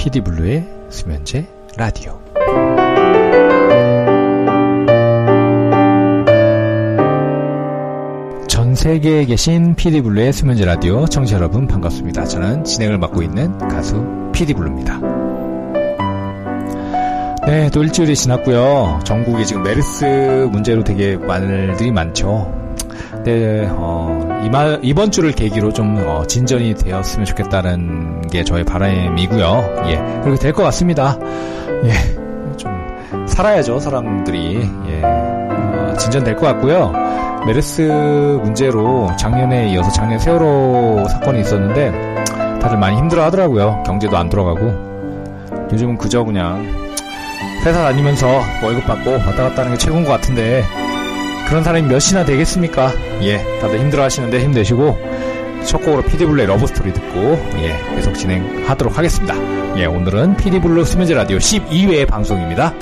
PD블루의 수면제 라디오. 전 세계에 계신 PD블루의 수면제 라디오 청취자 여러분 반갑습니다. 저는 진행을 맡고 있는 가수 PD블루입니다. 네, 또 일주일이 지났고요. 전국이 지금 메르스 문제로 되게 말들이 많죠. 네, 어, 이마, 이번 주를 계기로 좀 어, 진전이 되었으면 좋겠다는 게 저의 바람이고요. 예, 그렇게 될 것 같습니다. 예, 좀 살아야죠, 사람들이. 예, 어, 진전될 것 같고요. 메르스 문제로 작년에 이어서 작년 세월호 사건이 있었는데 다들 많이 힘들어 하더라고요. 경제도 안 돌아가고. 요즘은 그저 그냥 회사 다니면서 월급 받고 왔다 갔다 하는 게 최고인 것 같은데 그런 사람이 몇이나 되겠습니까? 예, 다들 힘들어 하시는데 힘내시고 첫 곡으로 피디블루의 러브스토리 듣고 예, 계속 진행하도록 하겠습니다. 예, 오늘은 피디블루 수면제 라디오 12회 방송입니다.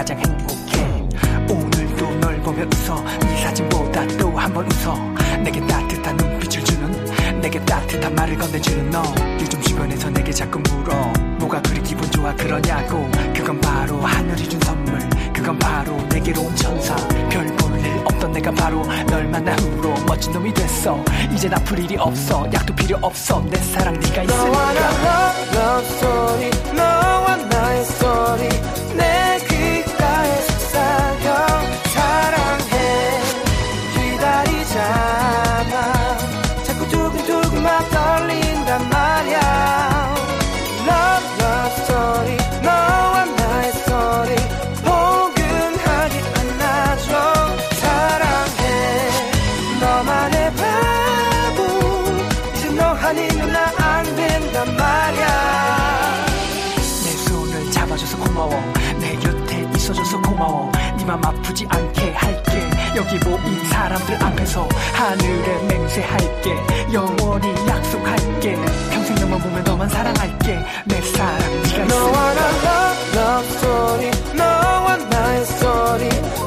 가장 행복해. 오늘도 널 보며 웃어. 네 사진보다 또 한 번 웃어. 내게 따뜻한 눈빛을 주는 내게 따뜻한 말을 건네주는 너. 요즘 주변에서 내게 자꾸 물어. 뭐가 그리 기분 좋아 그러냐고. 그건 바로 하늘이 준 선물. 그건 바로 내게로 온 천사. 별 없던 내가 바로 널 만난 후로 멋진 놈이 됐어. 이젠 아플 일이 없어. 약도 필요 없어. 내 사랑 네가 있으니까. 너와 나 love, love story. 너와 나의 story. 내 내 곁에 있어줘서 고마워. 네맘 아프지 않게 할게. 여기 모인 사람들 앞에서 하늘에 맹세할게. 영원히 약속할게. 평생 너만 보면 너만 사랑할게. 내 사랑 네가 있으니까 너와 나 love love story. 너와 나의 story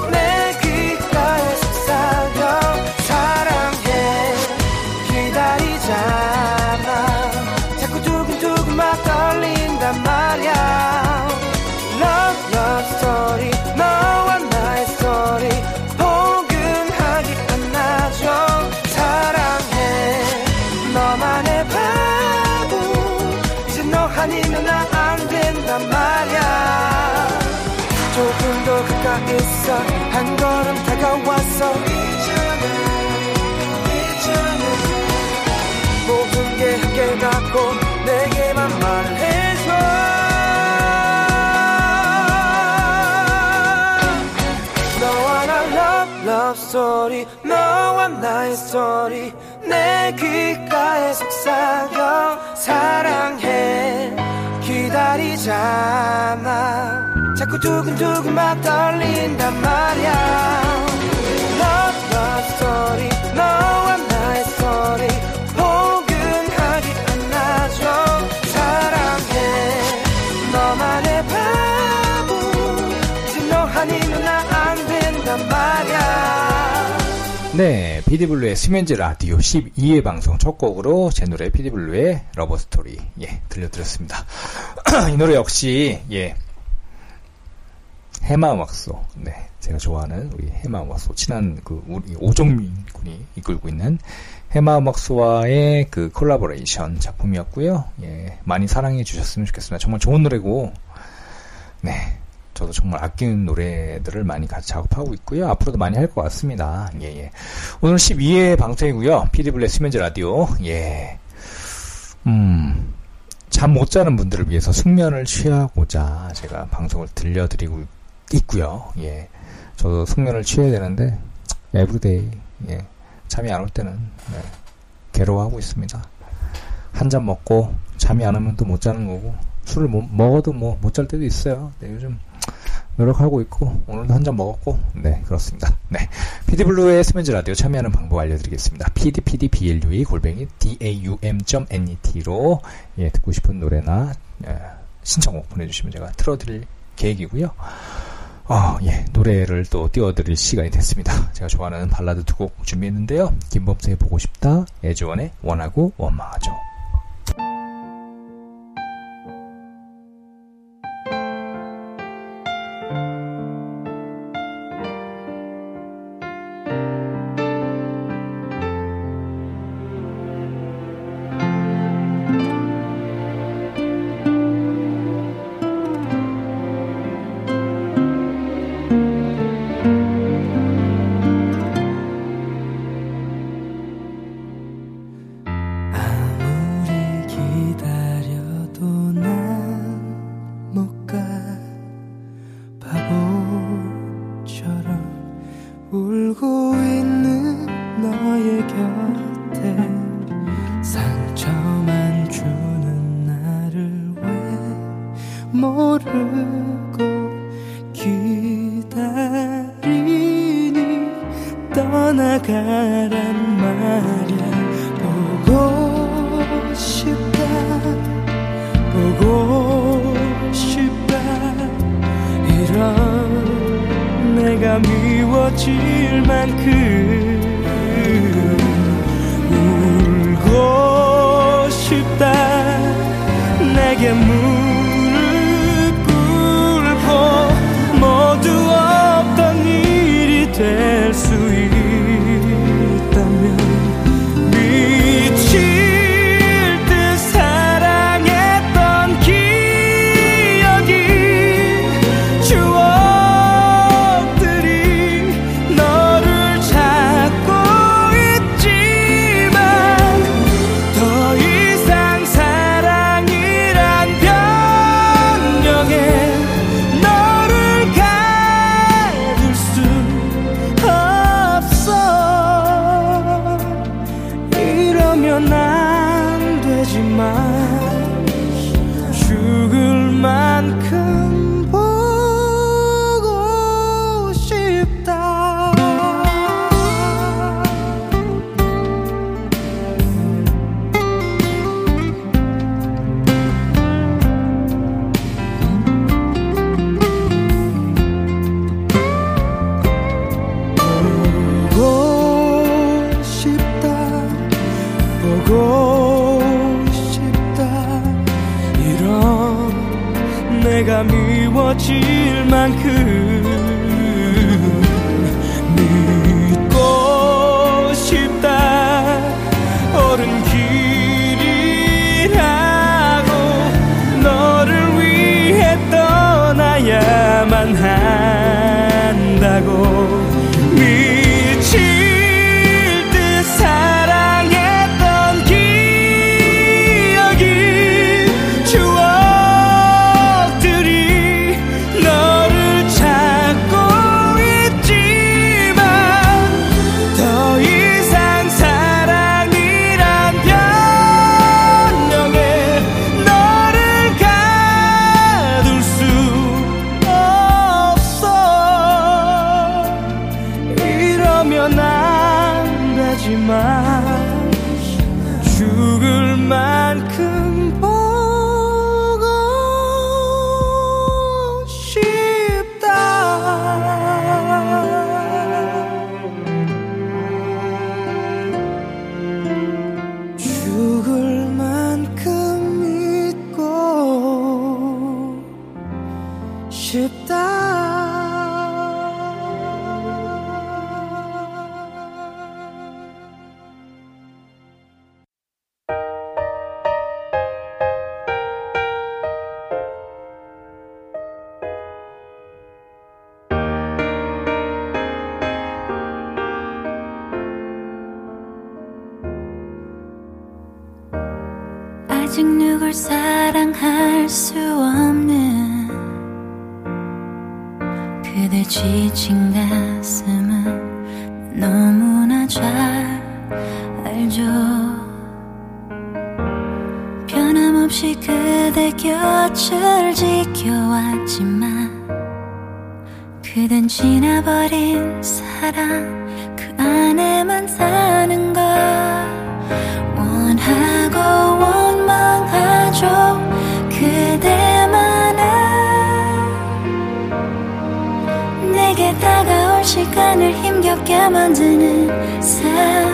나의 story. 내 귓가에 속삭여 사랑해. 기다리잖아. 자꾸 두근두근 막 떨린단 말야. Love love story. 너와 나의 포근 네, 피디블루의 수면제 라디오 12회 방송 첫 곡으로 제 노래 피디블루의 러브스토리 예 들려드렸습니다. 이 노래 역시 예 해마 음악소 네 제가 좋아하는 우리 해마 음악소 친한 그 우리 오종민 군이 이끌고 있는 해마 음악소와의 그 콜라보레이션 작품이었고요. 예 많이 사랑해 주셨으면 좋겠습니다. 정말 좋은 노래고 네 저도 정말 아끼는 노래들을 많이 같이 작업하고 있고요. 앞으로도 많이 할 것 같습니다. 예, 예. 오늘 12회 방송이고요. 피디블루 수면제 라디오. 예. 음. 잠 못 자는 분들을 위해서 숙면을 취하고자 제가 방송을 들려드리고 있고요. 예. 저도 숙면을 취해야 되는데 everyday 예. 잠이 안 올 때는 네. 괴로워하고 있습니다. 한 잔 먹고 잠이 안 오면 또 못 자는 거고 술을 못, 먹어도 뭐 못 잘 때도 있어요. 네, 요즘 노력하고 있고 오늘도 한 잔 먹었고 네 그렇습니다. 네 피디블루의 수면제 라디오 참여하는 방법 알려드리겠습니다. pdpdblue 골뱅이 daum.net로 예 듣고 싶은 노래나 예, 신청곡 보내주시면 제가 틀어드릴 계획이고요. 어, 예, 노래를 또 띄워드릴 시간이 됐습니다. 제가 좋아하는 발라드 두 곡 준비했는데요. 김범수의 보고 싶다, 애즈원의 원하고 원망하죠. 원하고 원망하죠. 그대만은 내게 다가올 시간을 힘겹게 만드는 사랑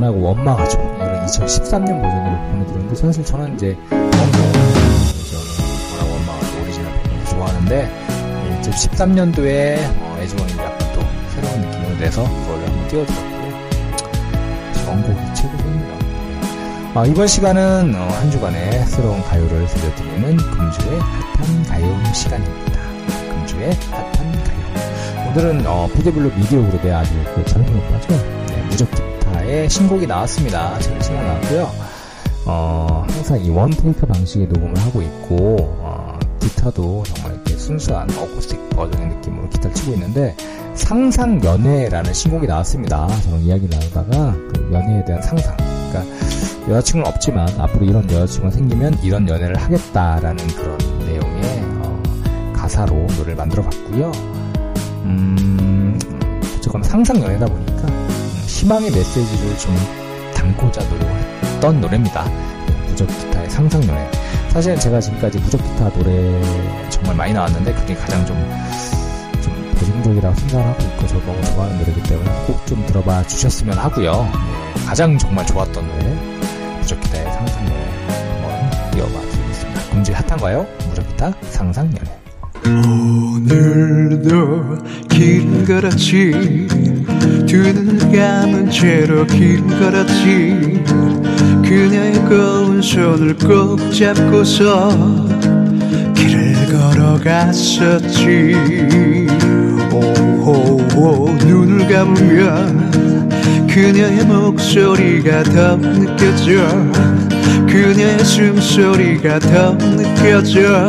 원하고 원망하죠. 이런 2013년 버전으로 보내드렸는데, 사실 저는 이제, 원고, 원하고 원망하죠. 오리지널 버전을 좋아하는데, 2013년도에, 어, 애즈원이 약간 또 새로운 느낌을 내서, 그걸 한번 띄워드렸고요. 원곡이 최고입니다. 아, 이번 시간은, 어, 한 주간의 새로운 가요를 들려드리는 금주의 핫한 가요 시간입니다. 금주의 핫한 가요. 오늘은, 어, 피디블루 미디어 그룹의 아주 그 젊은 오빠죠. 네, 무적 기 타의 신곡이 나왔습니다. 지금 신곡 나왔고요. 어, 항상 이 원테이크 방식의 녹음을 하고 있고, 어, 기타도 정말 이렇게 순수한 어쿠스틱 버전의 느낌으로 기타를 치고 있는데, 상상 연애라는 신곡이 나왔습니다. 저랑 이야기를 나누다가 그 연애에 대한 상상. 그러니까 여자친구는 없지만 앞으로 이런 여자친구가 생기면 이런 연애를 하겠다라는 그런 내용의 어, 가사로 노래를 만들어 봤고요. 음, 어쨌거나 상상 연애다 보니까 음, 희망의 메시지를 좀 담고자 노력했던 노래입니다. 무적 기타의 상상 연애. 사실은 제가 지금까지 무적 기타 노래 정말 많이 나왔는데 그게 가장 좀 명곡이라고 생각하고 있고 저도 너무 좋아하는 노래이기 때문에 꼭 좀 들어봐 주셨으면 하고요. 네, 가장 정말 좋았던 노래 무적기타의 상상연애 한번 이어봐 드리겠습니다. 금지 핫한가요? 무적기타 상상연애 오늘도 길 걸었지 두 눈을 감은 채로 길 걸었지. 그녀의 고운 손을 꼭 잡고서 길을 걸어갔었지. 오호호 눈을 감으면 그녀의 목소리가 더 느껴져. 그녀의 숨소리가 더 느껴져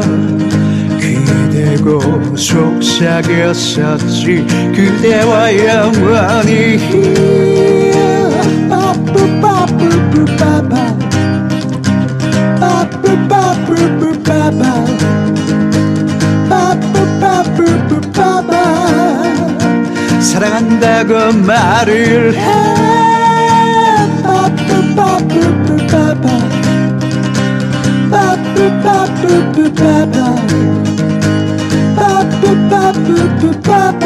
귀대고 속삭였었지. 그대와 영원히 빠뿌빠뿌뿌빠빠. 빠뿌빠뿌뿌빠빠. 빠뿌빠뿌뿌빠빠. 사랑한다고 말을 해. 빠뿌빠뿌뿌빠빠. 빠뿌빠뿌뿌빠빠 빠뿌빠뿌뿌빠빠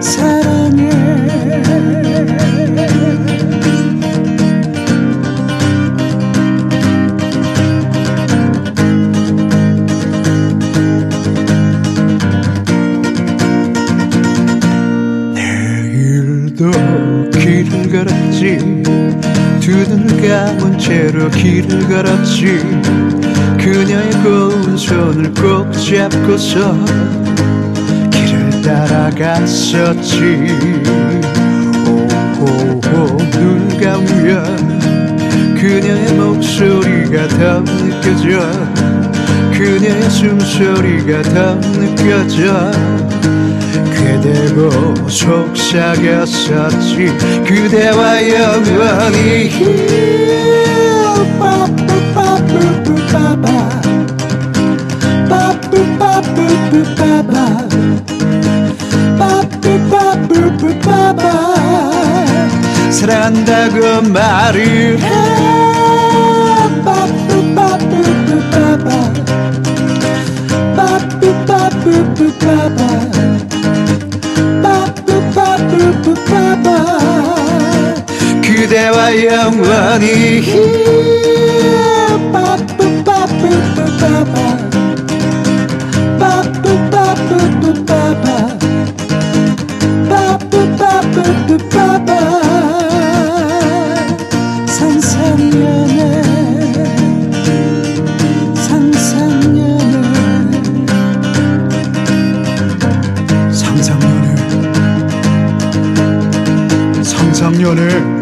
사랑해. 내일도 길을 걸었지. 두 눈을 감은 채로 길을 걸었지 그녀의 고운 손을 꼭 잡고서 길을 따라갔었지. 오호호 눈 감으면 그녀의 목소리가 더 느껴져. 그녀의 숨소리가 더 느껴져. 그대고 속삭였었지. 그대와 영원히. 빠 사랑한다고 말을 해. 그대와 영원히 상상연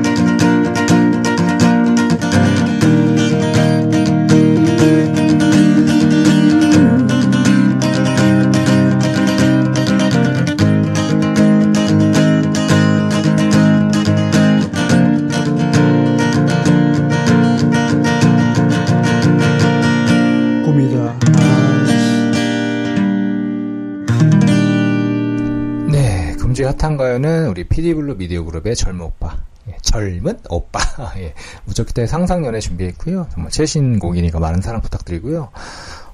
네, 금주의 핫한 가요는 우리 피디블루 미디어 그룹의 젊은 오빠. 예, 젊은 오빠. 예, 무적기타의 상상연애 준비했고요. 정말 최신 곡이니까 많은 사랑 부탁드리고요.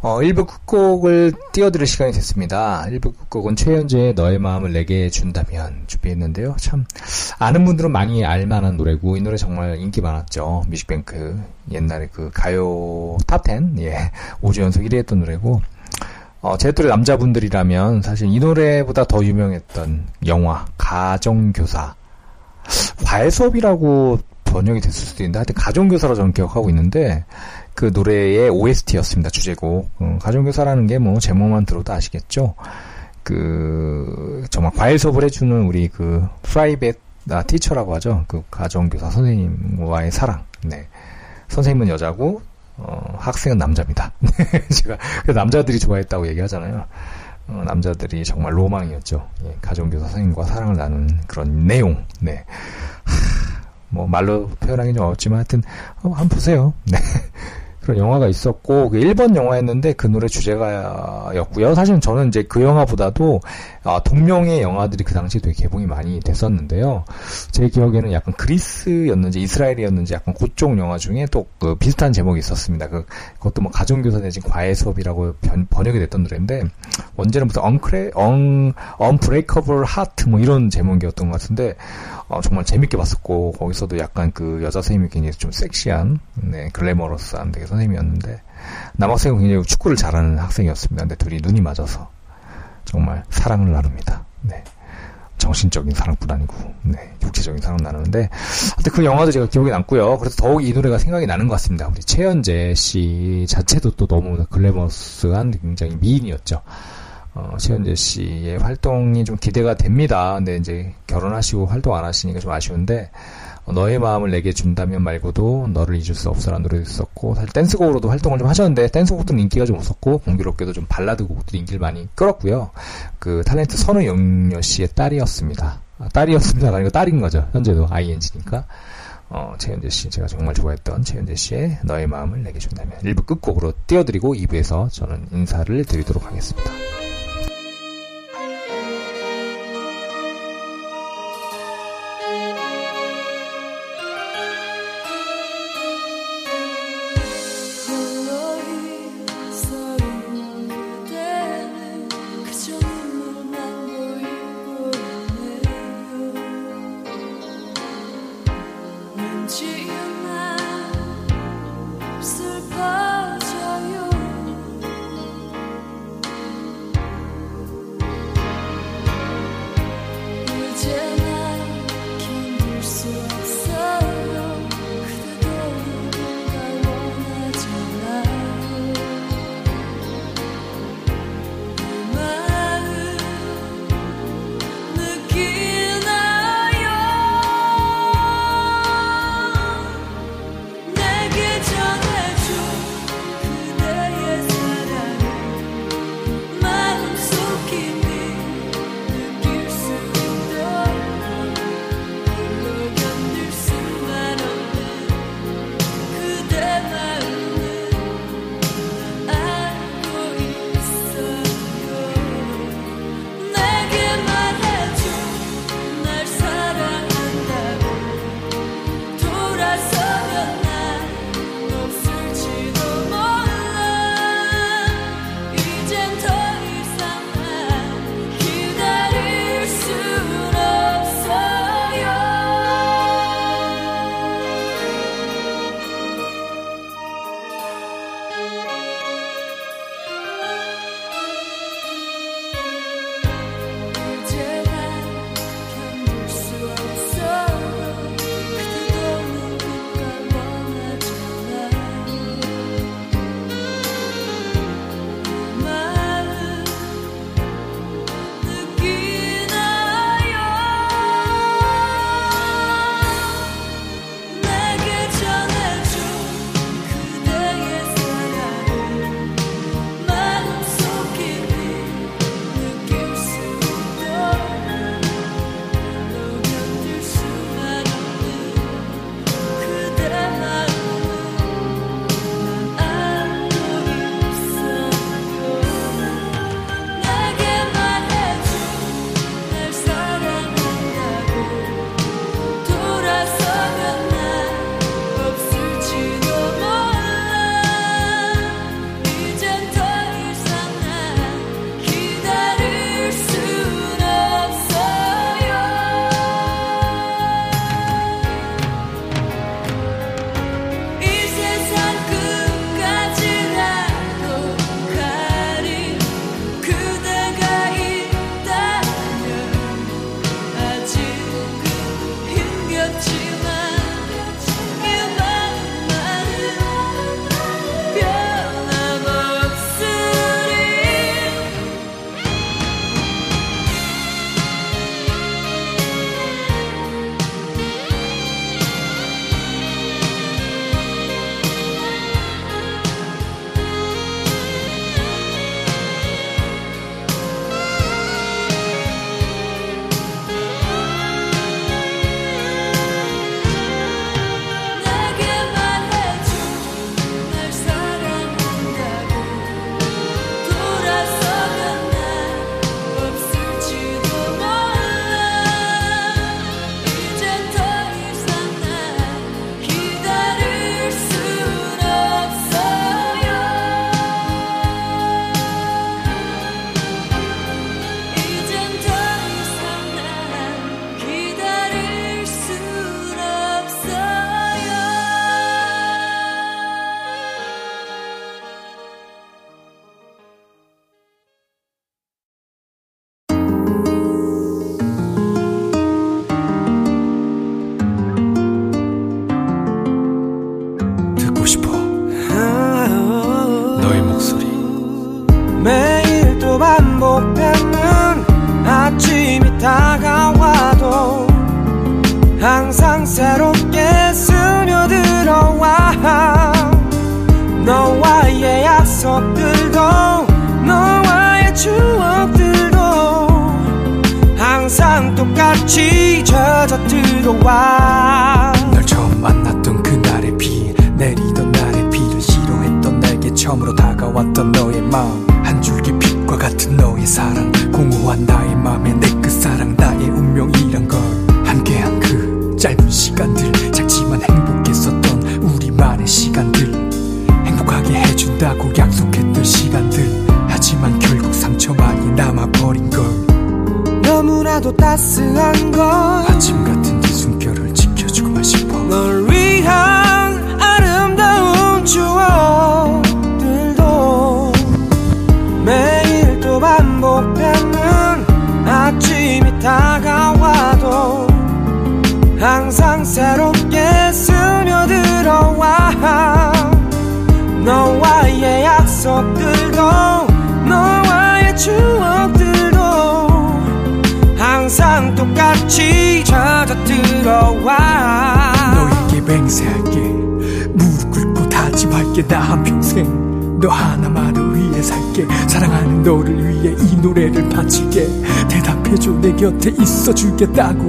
어, 1부 끝곡을 띄워드릴 시간이 됐습니다. 1부 끝곡은 최연제의 너의 마음을 내게 준다면 준비했는데요. 참, 아는 분들은 많이 알만한 노래고, 이 노래 정말 인기 많았죠. 뮤직뱅크. 옛날에 그 가요 탑10, 예, 5주 연속 1위 했던 노래고, 어, 제 또래 남자분들이라면 사실 이 노래보다 더 유명했던 영화 가정교사. 과외 수업이라고 번역이 됐을 수도 있는데 하여튼 가정교사로 저는 기억하고 있는데 그 노래의 OST였습니다 주제곡. 어, 가정교사라는 게 뭐 제목만 들어도 아시겠죠? 그 정말 과외 수업을 해주는 우리 그 프라이빗 아, 티처라고 하죠? 그 가정교사 선생님과의 사랑. 네. 선생님은 여자고 어, 학생은 남자입니다. 제가 그 남자들이 좋아했다고 얘기하잖아요. 어, 남자들이 정말 로망이었죠. 예, 가정교사 선생님과 사랑을 나누는 그런 내용. 네. 하, 뭐 말로 표현하기 좀 어렵지만 하여튼 어, 한번 보세요. 네. 그런 영화가 있었고 그 일본 영화였는데 그 노래 주제가였고요. 사실은 저는 이제 그 영화보다도 아, 동명의 영화들이 그 당시에 되게 개봉이 많이 됐었는데요. 제 기억에는 약간 그리스였는지 이스라엘이었는지 약간 그쪽 영화 중에 또 그 비슷한 제목이 있었습니다. 그 그것도 뭐 가정교사 내진 과외 수업이라고 변, 번역이 됐던 노래인데 원제는 무슨 언크레 언 언브레이커블 하트 뭐 이런 제목이었던 것 같은데 어, 정말 재밌게 봤었고 거기서도 약간 그 여자 선생님이 굉장히 좀 섹시한 네 글래머러스한 되게 선생님이었는데 남학생은 굉장히 축구를 잘하는 학생이었습니다. 근데 둘이 눈이 맞아서 정말 사랑을 나눕니다. 네. 정신적인 사랑뿐 아니고, 네, 육체적인 사랑 나누는데, 하여튼 그 영화도 제가 기억에 남고요. 그래서 더욱 이 노래가 생각이 나는 것 같습니다. 우리 최연재 씨 자체도 또 너무 글래머스한 굉장히 미인이었죠. 어, 최현재 씨의 활동이 좀 기대가 됩니다. 근데 이제 결혼하시고 활동 안 하시니까 좀 아쉬운데, 어, 너의 마음을 내게 준다면 말고도 너를 잊을 수 없어라는 노래도 있었고 사실 댄스곡으로도 활동을 좀 하셨는데 댄스곡들은 인기가 좀 없었고 공교롭게도 좀 발라드 곡들이 인기를 많이 끌었고요. 그 탤런트 선우영녀 씨의 딸이었습니다. 아, 딸이었습니다. 아니고 딸인 거죠. 현재도 ING니까. 어, 최현재 씨, 제가 정말 좋아했던 최현재 씨의 너의 마음을 내게 준다면 1부 끝곡으로 띄워드리고 2부에서 저는 인사를 드리도록 하겠습니다. Música 똑같이 젖어 들어와. 널 처음 만났던 그날의 비 내리던 날의 비를 싫어했던 내게 처음으로 다가왔던 너의 마음. 한 줄기 빛과 같은 너의 사랑 공허한 나의 맘에 내 끝사랑 나의 운명이란 걸. 함께한 그 짧은 시간들 작지만 행복했었던 우리만의 시간들. 행복하게 해준다고 약속했던 시간들. 하지만 결국 상처만이 남아버린 걸 너무나도 따스한 걸. 아침 같은 맹세할게 무릎 꿇고 다짐할게. 나 한평생 너 하나만을 위해 살게. 사랑하는 너를 위해 이 노래를 바칠게. 대답해줘. 내 곁에 있어주겠다고.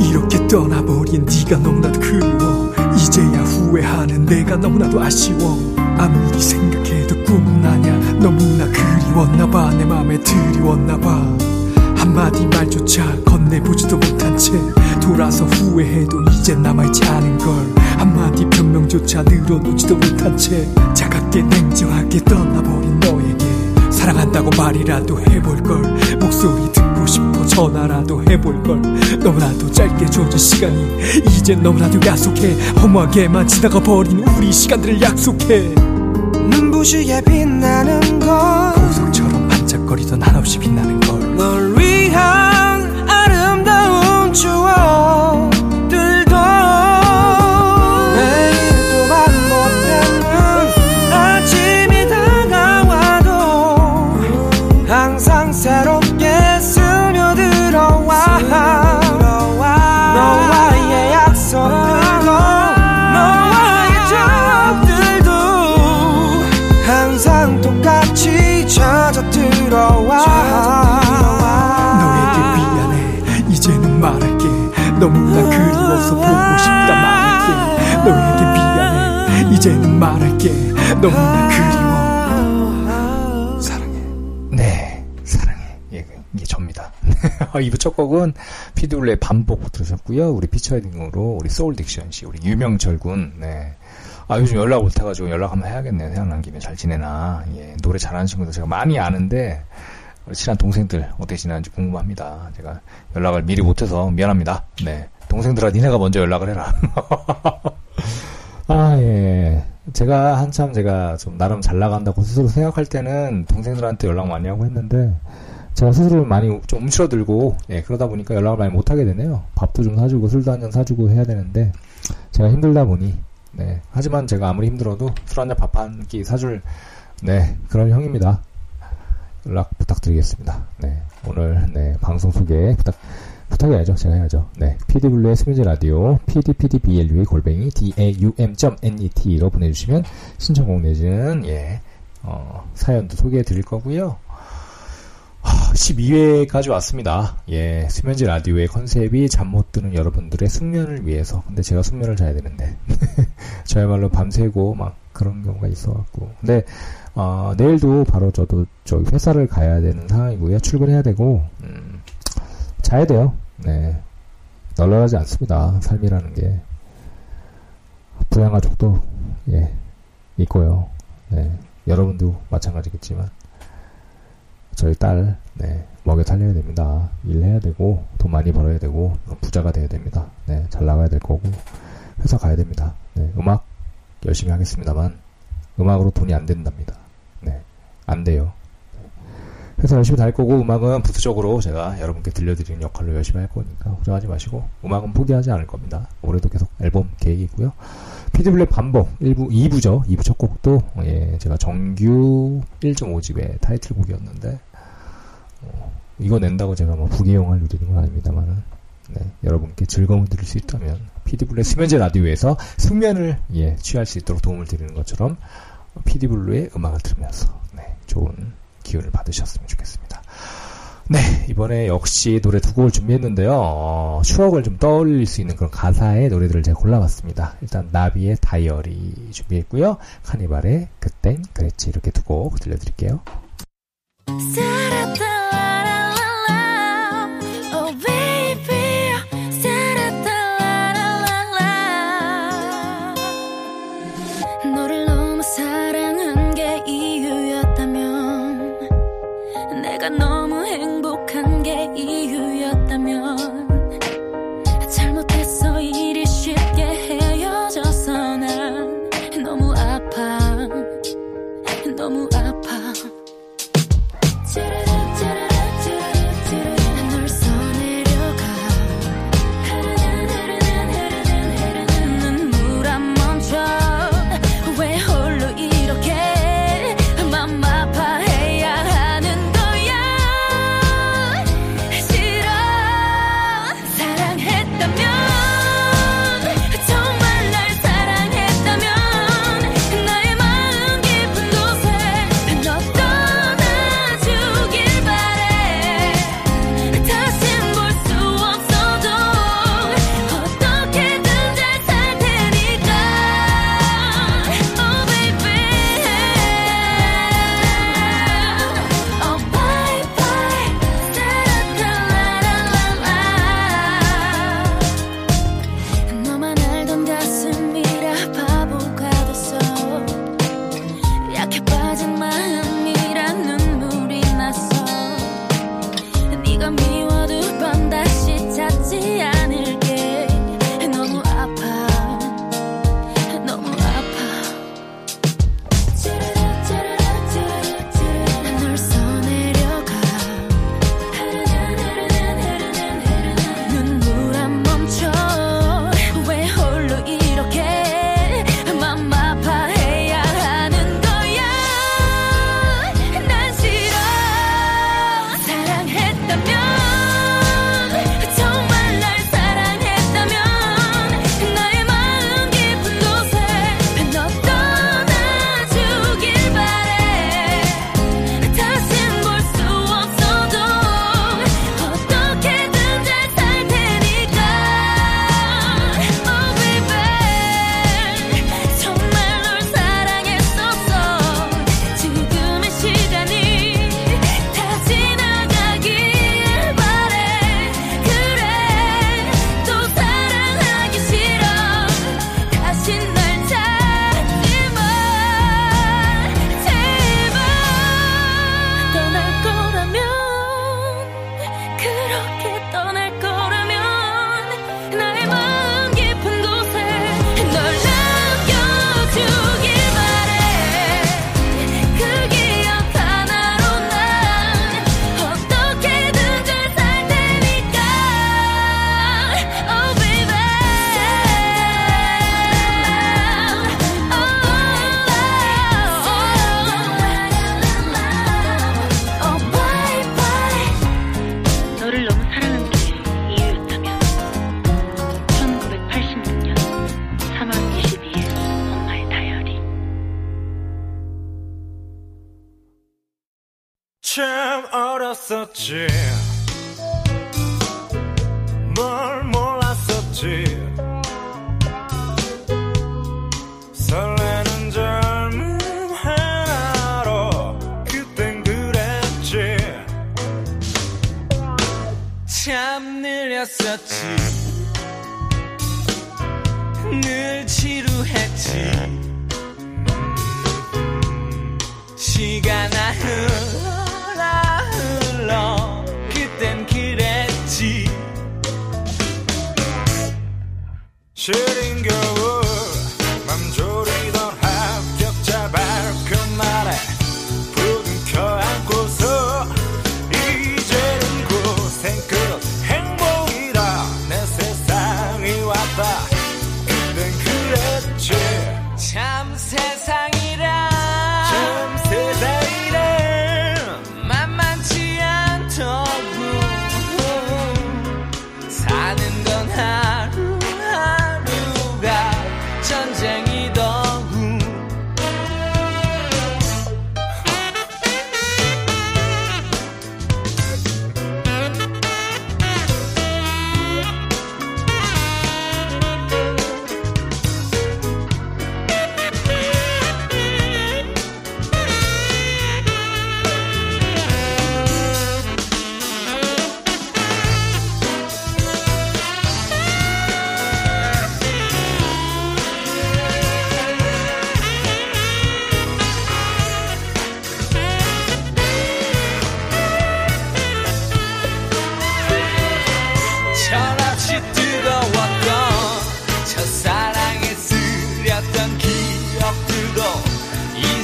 이렇게 떠나버린 네가 너무나도 그리워. 이제야 후회하는 내가 너무나도 아쉬워. 아무리 생각해도 꿈은 아냐 너무나 그리웠나봐. 내 맘에 드리웠나봐. 한마디 말조차 건네보지도 못한 채 돌아서 후회해도 이제 남아있지 않은 걸 한마디 변명조차 늘어놓지도 못한 채 차갑게 냉정하게 떠나버린 너에게. 사랑한다고 말이라도 해볼걸. 목소리 듣고 싶어 전화라도 해볼걸. 너무나도 짧게 주어진 시간이 이제 너무나도 야속해. 허무하게만 지나가 버린 우리 시간들을 약속해. 눈부시게 빛나는 걸. 보석처럼 반짝거리던 한없이 빛나는 걸 너무나 그리워 사랑해 네, 사랑해. 예, 이게 접니다. 2부 첫 곡은 피드블의 반복 들으셨고요. 우리 피처링으로 우리 소울 딕션 씨, 우리 유명철 군. 네. 아, 요즘 연락 못해가지고 연락 한번 해야겠네요. 생각난 김에 잘 지내나. 예, 노래 잘하는 친구들 제가 많이 아는데, 친한 동생들 어떻게 지내는지 궁금합니다. 제가 연락을 미리 못해서 미안합니다. 네. 동생들아, 니네가 먼저 연락을 해라. 아, 예. 제가 한참 제가 좀 나름 잘 나간다고 스스로 생각할 때는 동생들한테 연락 많이 하고 했는데, 제가 스스로 많이 좀 움츠러들고, 예, 그러다 보니까 연락을 많이 못 하게 되네요. 밥도 좀 사주고, 술도 한 잔 사주고 해야 되는데, 제가 힘들다 보니, 네. 하지만 제가 아무리 힘들어도 술 한 잔 밥 한 끼 사줄, 네, 그런 형입니다. 연락 부탁드리겠습니다. 네. 오늘, 네, 방송 소개 부탁, 부탁해야죠. 제가 해야죠. 네. PD블루의 스뮤즈 라디오, pdpdblu 골뱅이 daum.net로 보내주시면 신청곡 내지는, 예, 어, 사연도 소개해 드릴 거고요. 12회까지 왔습니다. 예, 수면제 라디오의 컨셉이 잠 못 드는 여러분들의 숙면을 위해서. 근데 제가 숙면을 자야 되는데. 저야말로 밤새고 막 그런 경우가 있어갖고. 근데, 어, 내일도 바로 저도 저기 회사를 가야 되는 상황이고요. 출근해야 되고, 음, 자야 돼요. 네. 널널하지 않습니다. 삶이라는 게. 부양가족도, 예, 있고요. 네. 여러분도 마찬가지겠지만. 저희 딸, 네, 먹여 살려야 됩니다. 일해야 되고, 돈 많이 벌어야 되고, 부자가 돼야 됩니다. 네, 잘 나가야 될 거고, 회사 가야 됩니다. 네, 음악 열심히 하겠습니다만, 음악으로 돈이 안 된답니다. 네, 안 돼요. 회사 열심히 다닐 거고, 음악은 부수적으로 제가 여러분께 들려드리는 역할로 열심히 할 거니까, 걱정하지 마시고, 음악은 포기하지 않을 겁니다. 올해도 계속 앨범 계획이고요. 피드블랙 반복 1부, 2부죠. 2부 첫 곡도, 예, 제가 정규 1.5집의 타이틀곡이었는데, 어, 이거 낸다고 제가 뭐 부귀영화를 누리는 건 아닙니다만은, 네, 여러분께 즐거움을 드릴 수 있다면, 피디블루의 수면제 라디오에서 숙면을, 예, 취할 수 있도록 도움을 드리는 것처럼, 피디블루의 음악을 들으면서, 네, 좋은 기운을 받으셨으면 좋겠습니다. 네, 이번에 역시 노래 두 곡을 준비했는데요. 어, 추억을 좀 떠올릴 수 있는 그런 가사의 노래들을 제가 골라봤습니다. 일단 나비의 다이어리 준비했고요. 카니발의 그땐 그랬지 이렇게 두 곡 들려드릴게요.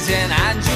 and I'm.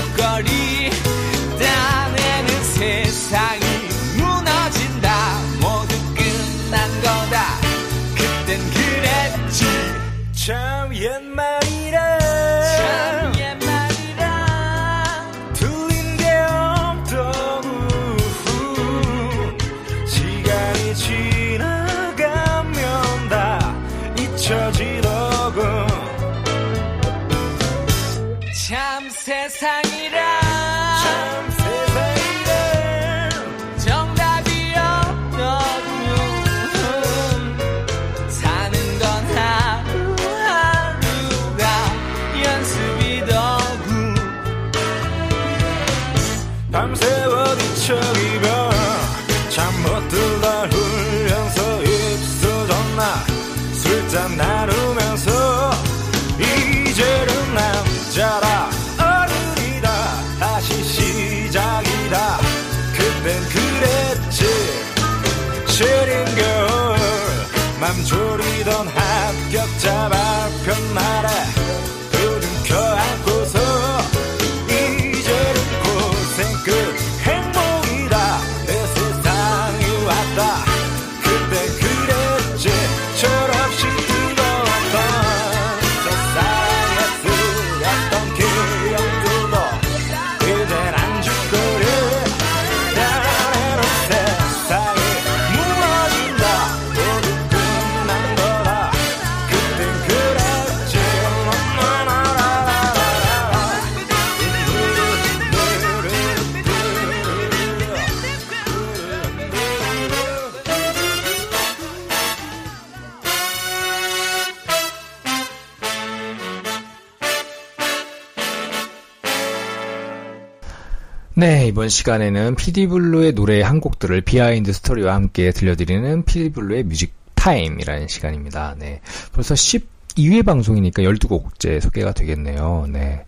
이번 시간에는 피디블루의 노래 한 곡들을 비하인드 스토리와 함께 들려드리는 피디블루의 music time이라는 시간입니다. 네. 벌써 12회 방송이니까 12곡째 소개가 되겠네요. 네.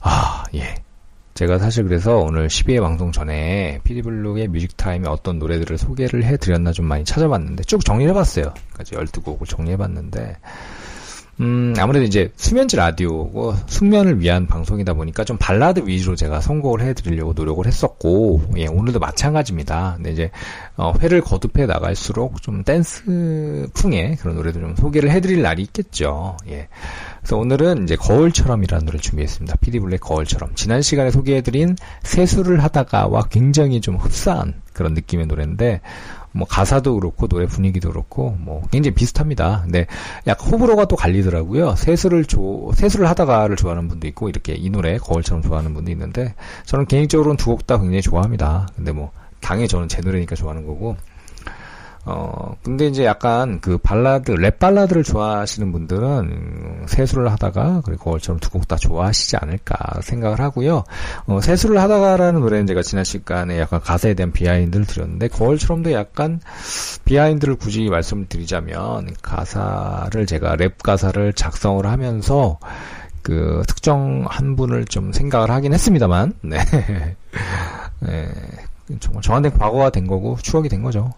아, 예. 제가 사실 그래서 오늘 12회 방송 전에 피디블루의 music time에 어떤 노래들을 소개를 해드렸나 좀 많이 찾아봤는데 쭉 정리를 해봤어요. 까지 12곡을 정리해봤는데 음, 아무래도 이제 수면제 라디오고 숙면을 위한 방송이다 보니까 좀 발라드 위주로 제가 선곡을 해드리려고 노력을 했었고, 예, 오늘도 마찬가지입니다. 근데 이제, 어, 회를 거듭해 나갈수록 좀 댄스 풍의 그런 노래도 좀 소개를 해드릴 날이 있겠죠. 예. 그래서 오늘은 이제 거울처럼이라는 노래를 준비했습니다. 피디블랙 거울처럼. 지난 시간에 소개해드린 세수를 하다가와 굉장히 좀 흡사한 그런 느낌의 노래인데, 뭐 가사도 그렇고 노래 분위기도 그렇고 뭐 굉장히 비슷합니다. 근데 약간 호불호가 또 갈리더라고요. 세수를 조 세수를 하다가를 좋아하는 분도 있고 이렇게 이 노래 거울처럼 좋아하는 분도 있는데 저는 개인적으로는 두 곡 다 굉장히 좋아합니다. 근데 뭐 당연히 저는 제 노래니까 좋아하는 거고 어, 근데 이제 약간 그 발라드, 랩 발라드를 좋아하시는 분들은 음, 세수를 하다가 그리고 거울처럼 두 곡 다 좋아하시지 않을까 생각을 하고요. 어, 세수를 하다가라는 노래는 제가 지난 시간에 약간 가사에 대한 비하인드를 드렸는데 거울처럼도 약간 비하인드를 굳이 말씀을 드리자면 가사를 제가 랩 가사를 작성을 하면서 그 특정 한 분을 좀 생각을 하긴 했습니다만, 네. 네. 정말 저한테 과거가 된 거고 추억이 된 거죠.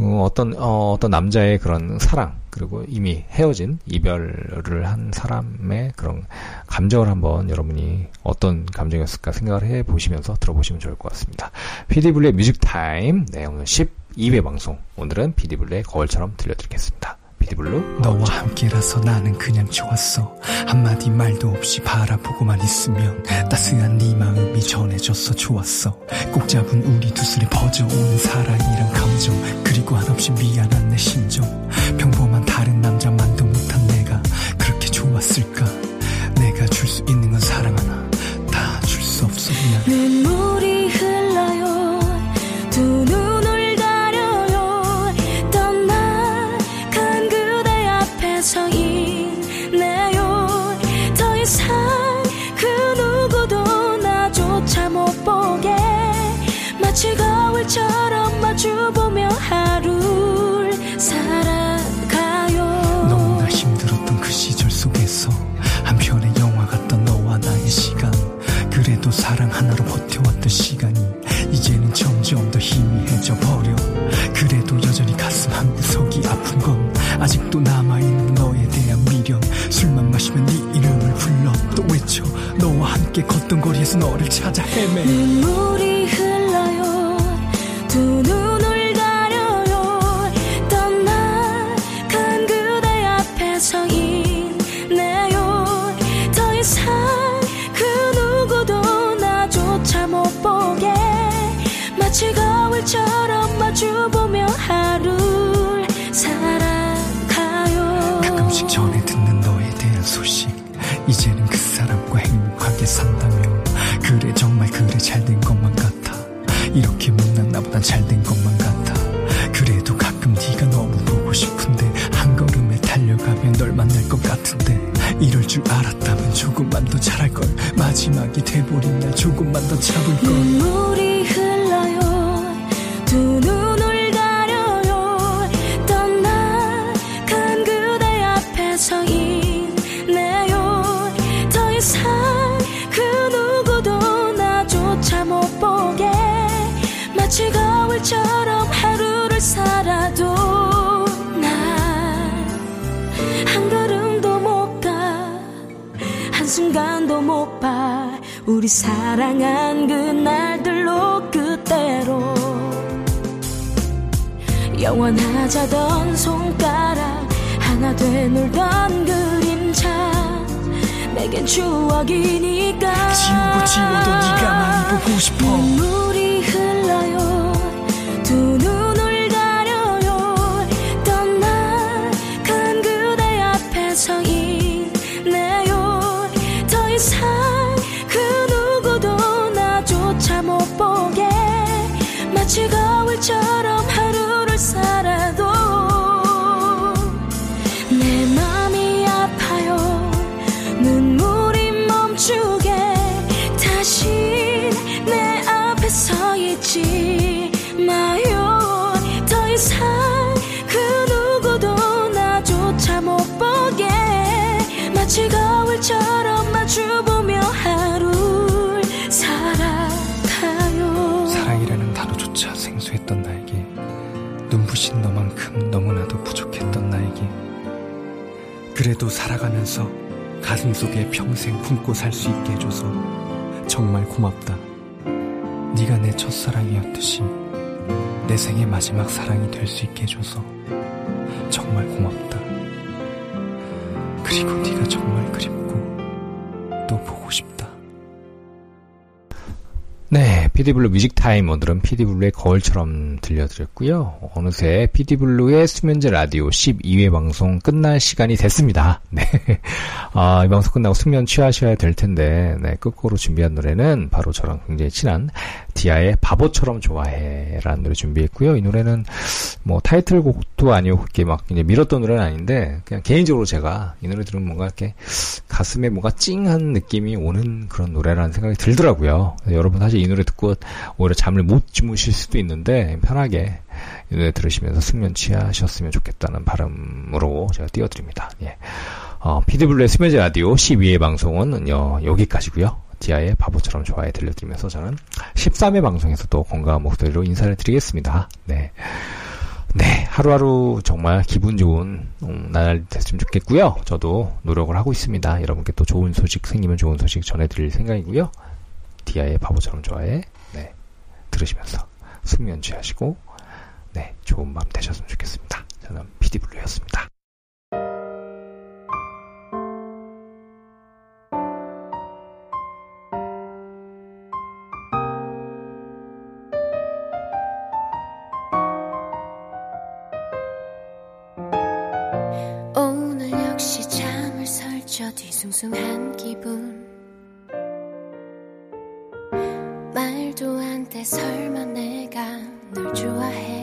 어, 어떤 어, 어떤 남자의 그런 사랑 그리고 이미 헤어진 이별을 한 사람의 그런 감정을 한번 여러분이 어떤 감정이었을까 생각을 해 보시면서 들어보시면 좋을 것 같습니다. 피디블루의 music time 네 오늘 12회 방송 오늘은 피디블루의 거울처럼 들려드리겠습니다. 피디블루 너와 함께라서 나는 그냥 좋았어. 한마디 말도 없이 바라보고만 있으면 따스한 네 마음이 전해져서 좋았어. 꼭 잡은 우리 두 술에 퍼져오는 사랑이란 감정 그리고 한없이 미안한 내 심정. 평범한 다른 남자만도 못한 내가 그렇게 좋았을까? 내가 줄 수 있는 건 사랑 하나 다 줄 수 없어. 미안 거울처럼 마주보며 하루를 살아가요. 너무나 힘들었던 그 시절 속에서 한편의 영화 같던 너와 나의 시간 그래도 사랑 하나로 버텨왔던 시간이 이제는 점점 더 희미해져 버려. 그래도 여전히 가슴 한구석이 아픈 건 아직도 남아있는 너에 대한 미련. 술만 마시면 네 이름을 불러. 또 외쳐 너와 함께 걷던 거리에서 너를 찾아 헤매. 눈물이 돼버린 날 조금만 더 잡을걸 우리 사랑한 그날들로 그대로 영원하자던 손가락 하나 돼 놀던 그림자. 내겐 추억이니까. 지우고 지워도 네가 많이 보고 싶어 그래도 살아가면서 가슴 속에 평생 품고 살 수 있게 해줘서 정말 고맙다. 네가 내 첫사랑이었듯이 내 생의 마지막 사랑이 될 수 있게 해줘서 정말 고맙다. 그리고 네가 정말 그립고 또 보고 싶다. 네, 피디블루 music time 오늘은 피디블루의 거울처럼 들려드렸고요. 어느새 피디블루의 수면제 라디오 12회 방송 끝날 시간이 됐습니다. 네, 아, 이 방송 끝나고 숙면 취하셔야 될 텐데, 네, 끝곡으로 준비한 노래는 바로 저랑 굉장히 친한 디아의 바보처럼 좋아해 라는 노래 준비했고요. 이 노래는 뭐 타이틀곡도 아니고 그렇게 막 이제 밀었던 노래는 아닌데, 그냥 개인적으로 제가 이 노래 들으면 뭔가 이렇게 가슴에 뭔가 찡한 느낌이 오는 그런 노래라는 생각이 들더라고요. 여러분 사실 이 노래 듣고 오히려 잠을 못 주무실 수도 있는데 편하게 이 노래 들으시면서 숙면 취하셨으면 좋겠다는 바람으로 제가 띄워드립니다. 예. 어, 피드블루의 수면제 라디오 12회 방송은 요, 여기까지고요 디아의 바보처럼 좋아해 들려드리면서 저는 13회 방송에서도 건강한 목소리로 인사를 드리겠습니다. 네. 네, 하루하루 정말 기분 좋은 음, 날 됐으면 좋겠고요. 저도 노력을 하고 있습니다. 여러분께 또 좋은 소식 생기면 좋은 소식 전해드릴 생각이고요. 디아의 바보처럼 좋아해 네, 들으시면서 숙면 취하시고 네, 좋은 밤 되셨으면 좋겠습니다. 저는 PD블루였습니다. 오늘 역시 잠을 설쳐 뒤숭숭한 돼 설마 내가 널 좋아해